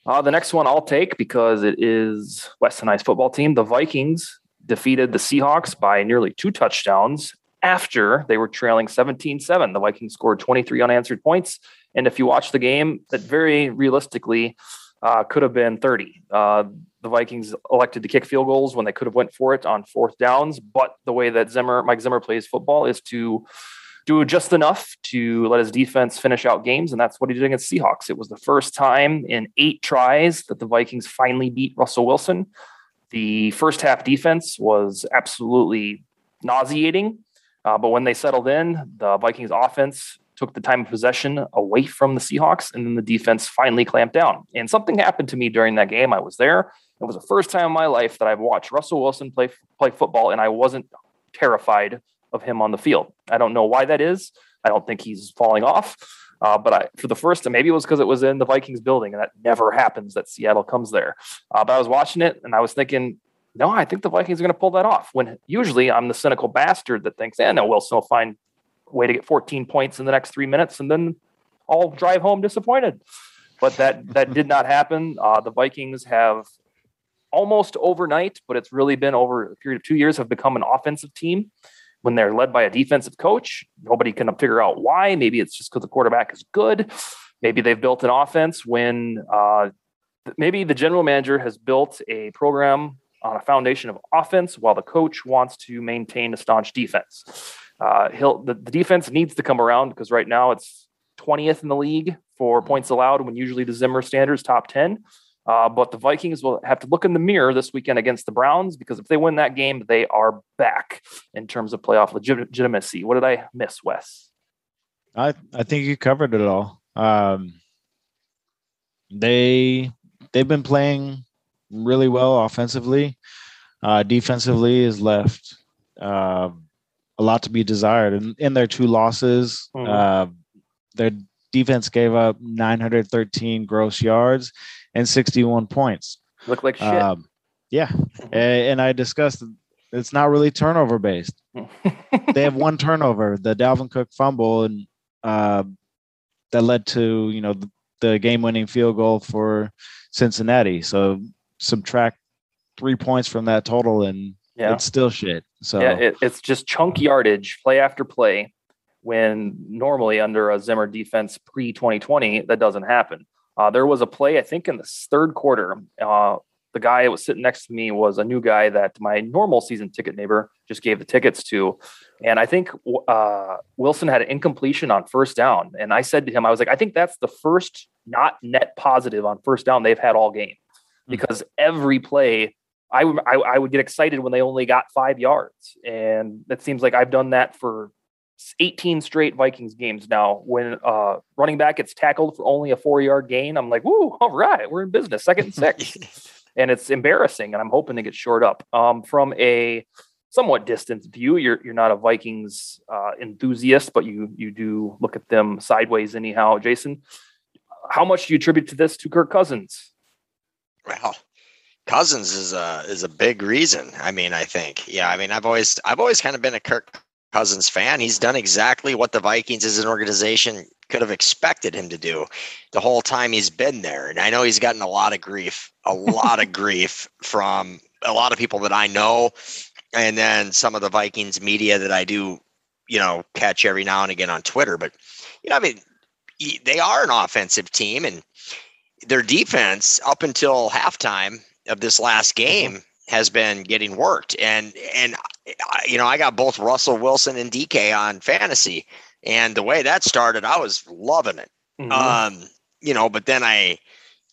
Uh, the next one I'll take because it is Weston Ice football team. The Vikings defeated the Seahawks by nearly two touchdowns after they were trailing 17 7. The Vikings scored 23 unanswered points. And if you watch the game, that very realistically uh, could have been 30. Uh, the Vikings elected to kick field goals when they could have went for it on fourth downs. But the way that Zimmer, Mike Zimmer plays football is to do just enough to let his defense finish out games, and that's what he did against Seahawks. It was the first time in eight tries that the Vikings finally beat Russell Wilson. The first half defense was absolutely nauseating, uh, but when they settled in, the Vikings offense took the time of possession away from the Seahawks, and then the defense finally clamped down. And something happened to me during that game. I was there. It was the first time in my life that I've watched Russell Wilson play play football, and I wasn't terrified of him on the field. I don't know why that is. I don't think he's falling off. Uh, but I, for the first time, maybe it was because it was in the Vikings building, and that never happens that Seattle comes there. Uh, but I was watching it, and I was thinking, no, I think the Vikings are going to pull that off. When usually I'm the cynical bastard that thinks, eh, no, Wilson will find way to get 14 points in the next three minutes, and then I'll drive home disappointed. But that that did not happen. Uh, the Vikings have almost overnight, but it's really been over a period of two years, have become an offensive team when they're led by a defensive coach. Nobody can figure out why. Maybe it's just because the quarterback is good. Maybe they've built an offense when uh, maybe the general manager has built a program on a foundation of offense while the coach wants to maintain a staunch defense. Uh, he'll the, the defense needs to come around because right now it's 20th in the league for points allowed when usually the Zimmer standards top 10. Uh, but the Vikings will have to look in the mirror this weekend against the Browns because if they win that game, they are back in terms of playoff legit- legitimacy. What did I miss, Wes? I I think you covered it all. Um, they they've been playing really well offensively. Uh, defensively is left uh, a lot to be desired. And in their two losses, Mhm. uh, their defense gave up 913 gross yards and 61 points. Look like shit. Um, yeah, A- and I discussed it's not really turnover based. They have one turnover, the Dalvin Cook fumble, and uh, that led to you know the, the game winning field goal for Cincinnati. So subtract three points from that total, and yeah. it's still shit. So Yeah, it, it's just chunk yardage, play after play. When normally under a Zimmer defense pre 2020, that doesn't happen. Uh, there was a play, I think, in the third quarter. Uh, the guy that was sitting next to me was a new guy that my normal season ticket neighbor just gave the tickets to. And I think uh, Wilson had an incompletion on first down. And I said to him, I was like, I think that's the first not net positive on first down they've had all game because every play I, would- I, I would get excited when they only got five yards. And that seems like I've done that for 18 straight Vikings games now. When uh, running back gets tackled for only a four yard gain, I'm like, woo, all right, we're in business, second and six. and it's embarrassing. And I'm hoping to get short up. Um, from a somewhat distant view, you're, you're not a Vikings uh, enthusiast, but you, you do look at them sideways anyhow. Jason, how much do you attribute to this to Kirk Cousins? Well, Cousins is a is a big reason. I mean, I think. Yeah, I mean, I've always I've always kind of been a Kirk Cousins fan. He's done exactly what the Vikings as an organization could have expected him to do the whole time he's been there. And I know he's gotten a lot of grief, a lot of grief from a lot of people that I know, and then some of the Vikings media that I do, you know, catch every now and again on Twitter. But you know, I mean, they are an offensive team, and their defense up until halftime of this last Mm-hmm. game has been getting worked. And and you know, I got both Russell Wilson and DK on fantasy, and the way that started, I was loving it. Mhm. Um, you know, but then I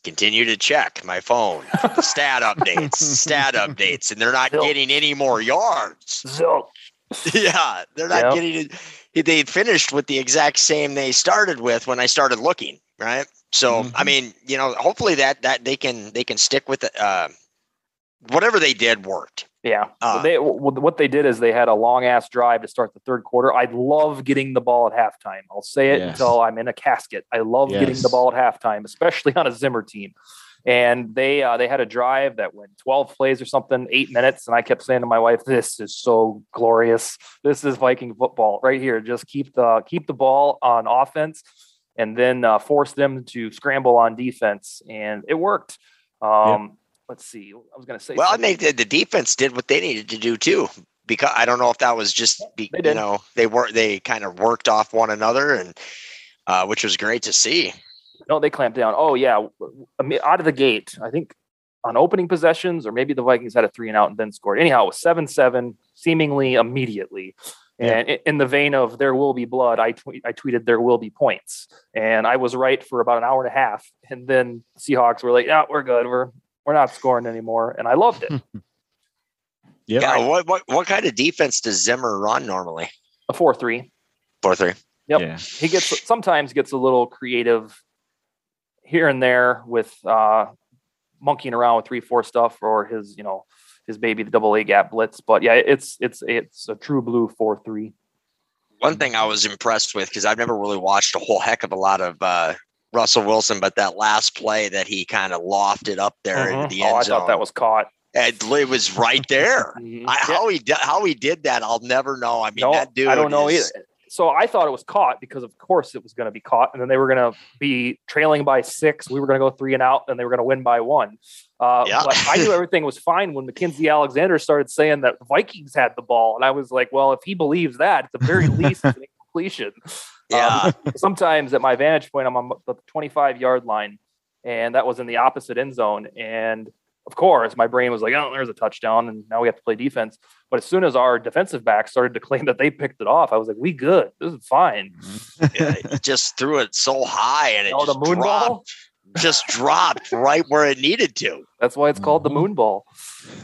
continue to check my phone, stat updates, stat updates, and they're not Still. getting any more yards. so yeah, they're not Yep. getting it. They finished with the exact same they started with when I started looking, right? So I Mhm. mean, you know, hopefully that that they can they can stick with it. Uh, whatever they did worked. Yeah, Uh, they w- what they did is they had a long ass drive to start the third quarter. I love getting the ball at halftime. I'll say it Yes. until I'm in a casket. I love getting the ball at halftime, especially on a Zimmer team. And they uh, they had a drive that went 12 plays or something, eight minutes, and I kept saying to my wife, "This is so glorious. This is Viking football right here. Just keep the keep the ball on offense, and then uh, force them to scramble on defense." And it worked. Um, Let's see. I was going to say. Well, and something. they did. The defense did what they needed to do too. Because I don't know if that was just be, you know they were they kind of worked off one another and uh, which was great to see. No, they clamped down. Oh yeah, w- w- I mean, out of the gate. I think on opening possessions, or maybe the Vikings had a three and out and then scored. Anyhow, it was seven seven, seemingly immediately. And in the vein of "there will be blood," I tweet, I tweeted "there will be points," and I was right for about an hour and a half. And then Seahawks were like, "Yeah, we're good. We're we're not scoring anymore," and I loved it. Yep. Yeah. What what what kind of defense does Zimmer run normally? A four three. Four three. Yep. Yeah. he gets sometimes gets a little creative here and there with uh monkeying around with three four stuff or his you know his baby the double a gap blitz but yeah it's it's it's a true blue four three One thing I was impressed with because I've never really watched a whole heck of a lot of uh, Russell Wilson, but that last play that he kind of lofted up there into the end oh i zone, thought that was caught it, it was right there. Mhm. I, Yeah. How he how he did that, I'll never know. I mean, no, that dude. i don't know is- either so i thought it was caught because of course it was going to be caught and then they were going to be trailing by six we were going to go three and out and they were going to win by one uh, Yeah. but i knew everything was fine when mackensie alexander started saying that vikings had the ball and i was like well if he believes that at the very least it's an incompletion Yeah, Um, sometimes at my vantage point, I'm on the 25 yard line, and that was in the opposite end zone. And of course, my brain was like, "Oh, there's a touchdown," and now we have to play defense. But as soon as our defensive back started to claim that they picked it off, I was like, "We good? This is fine." yeah, he just threw it so high and it Oh, the just moon dropped, ball. just dropped right where it needed to. That's why it's called the Mhm. moon ball.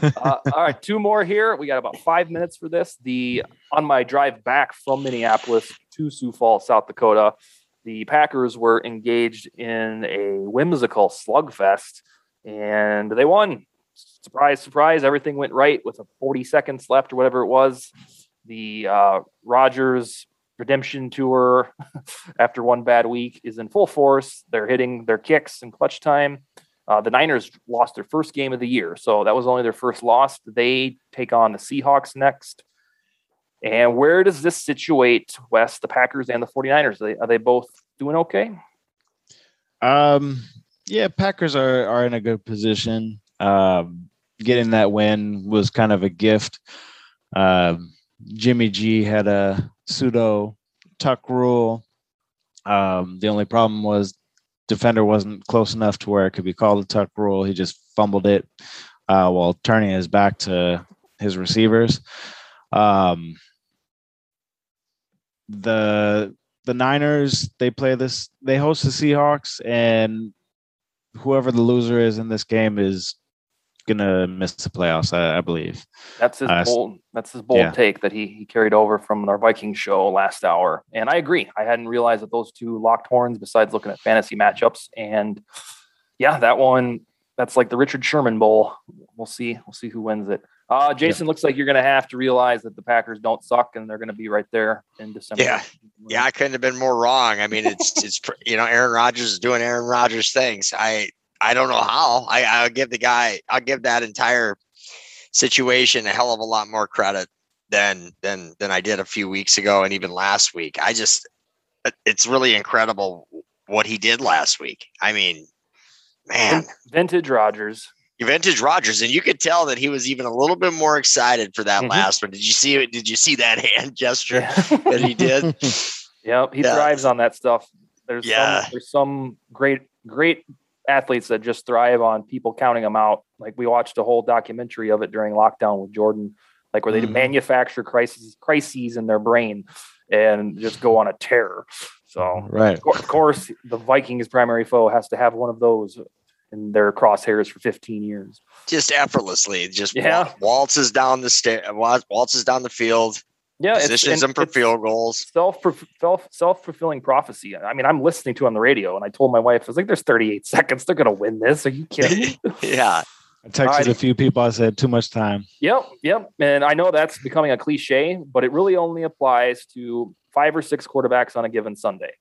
Uh, all right, two more here. We got about five minutes for this. The on my drive back from Minneapolis to Sioux Falls, South Dakota, the Packers were engaged in a whimsical slugfest, and they won. Surprise, surprise! Everything went right with a 40 seconds left or whatever it was. The uh, Rodgers redemption tour after one bad week is in full force. They're hitting their kicks in clutch time. Uh, the Niners lost their first game of the year, so that was only their first loss. They take on the Seahawks next. And where does this situate Wes, the Packers and the 49ers? Are they, are they both doing okay? Um, yeah, Packers are are in a good position. Um, getting that win was kind of a gift. Um, Jimmy G had a pseudo tuck rule. Um, the only problem was defender wasn't close enough to where it could be called a tuck rule. He just fumbled it uh, while turning his back to his receivers. Um, the the Niners they play this they host the Seahawks and whoever the loser is in this game is gonna miss the playoffs I, I believe That's his Uh, bold. That's his bold yeah. take that he, he carried over from our Viking show last hour, and I agree. I hadn't realized that those two locked horns. Besides looking at fantasy matchups, and yeah, that one that's like the Richard Sherman Bowl. We'll see. We'll see who wins it. Uh, Jason, looks like you're going to have to realize that the Packers don't suck, and they're going to be right there in December. Yeah. Yeah, I couldn't have been more wrong. I mean, it's it's you know, Aaron Rodgers is doing Aaron Rodgers things. I I don't know how. I I'll give the guy I'll give that entire situation a hell of a lot more credit than than than I did a few weeks ago and even last week. I just it's really incredible what he did last week. I mean, man, Vintage Rodgers. Vintage Rodgers, and you could tell that he was even a little bit more excited for that Mhm. last one. Did you see it? Did you see that hand gesture Yeah. that he did? Yep, he Yeah. thrives on that stuff. There's Yeah. some there's some great great athletes that just thrive on people counting them out. Like we watched a whole documentary of it during lockdown with Jordan, like where they Mhm. manufacture crises crises in their brain and just go on a tear. So right. of course, the Vikings' primary foe has to have one of those in their crosshairs for 15 years. Just effortlessly, just Yeah. waltzes down the stair, waltzes down the field, Yeah, it's- positions and them for it's- field goals. self self self fulfilling prophecy. I mean, I'm listening to it on the radio, and I told my wife, I was like, "There's 38 seconds. They're gonna win this. Are you kidding? Yeah, I texted Alrighty. a few people. I said too much time. yep, yep. And I know that's becoming a cliche, but it really only applies to five or six quarterbacks on a given Sunday.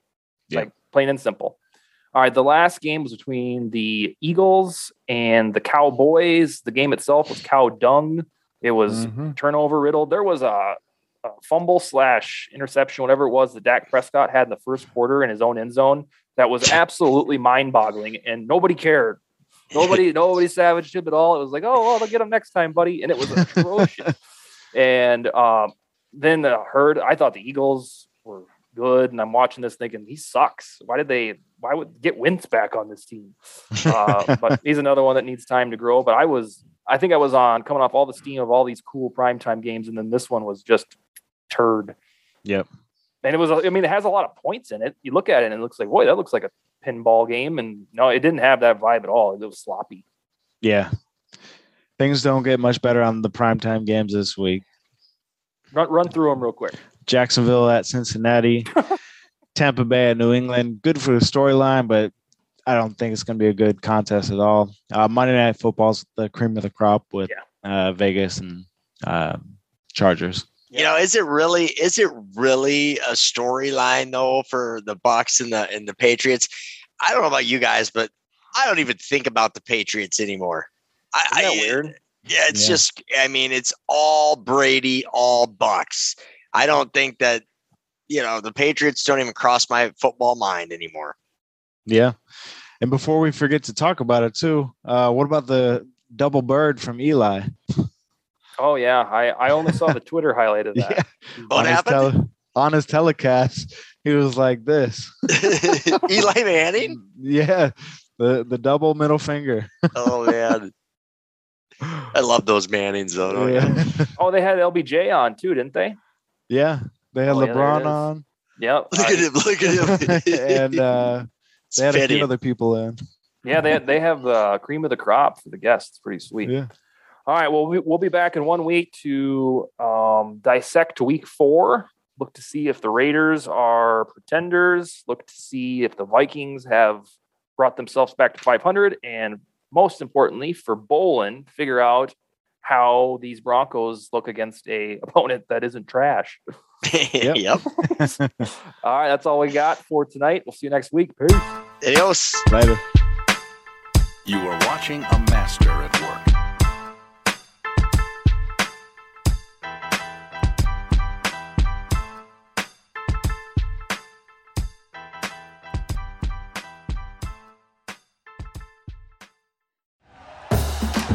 Yeah. Like plain and simple. All right, the last game was between the Eagles and the Cowboys. The game itself was cow dung. It was Mhm. turnover riddled. There was a, a fumble slash interception, whatever it was, that Dak Prescott had in the first quarter in his own end zone. That was absolutely mind boggling, and nobody cared. Nobody, nobody savaged him at all. It was like, oh, well, they'll get him next time, buddy, and it was atrocious. and um, then the herd. I thought the Eagles good, and I'm watching this thinking he sucks. Why did they? Why would get Wentz back on this team? Uh, but he's another one that needs time to grow. But I was, I think I was on coming off all the steam of all these cool primetime games, and then this one was just turd. Yep. And it was, I mean, it has a lot of points in it. You look at it and it looks like, boy, that looks like a pinball game. And no, it didn't have that vibe at all. It was sloppy. Yeah. Things don't get much better on the primetime games this week. Run, run through them real quick. Jacksonville at Cincinnati, Tampa Bay at New England. Good for the storyline, but I don't think it's going to be a good contest at all. Uh, Monday Night Football's the cream of the crop with uh, Vegas and uh, Chargers. you know, is it really? Is it really a storyline though for the Bucs and the and the Patriots? I don't know about you guys, but I don't even think about the Patriots anymore. I, Isn't that I- weird? Yeah, it's Yeah. just. I mean, it's all Brady, all Bucs. I don't think that you know the Patriots don't even cross my football mind anymore. Yeah. And before we forget to talk about it too, uh, what about the double bird from Eli? Oh, yeah. I, I only saw the Twitter highlight of that. What on his happened? tele- on his telecast, he was like this. Eli Manning. Yeah, the the double middle finger. Oh man, I love those Mannings though. don't you? yeah. Oh, they had LBJ on too, didn't they? Yeah, they had Oh, yeah, there it LeBron is. on, Yep. Look at him! Look at him! and uh, they had a few other people in. Yeah, they they have the cream of the crop for the guests. Pretty sweet. Yeah. All right. Well, we, we'll be back in one week to um, dissect week four. Look to see if the Raiders are pretenders. Look to see if the Vikings have brought themselves back to 500. And most importantly, for Bolin, figure out how these Broncos look against a opponent that isn't trash. Yep. yep. All right. That's all we got for tonight. We'll see you next week. Peace. Adios. Later. You are watching a master at work.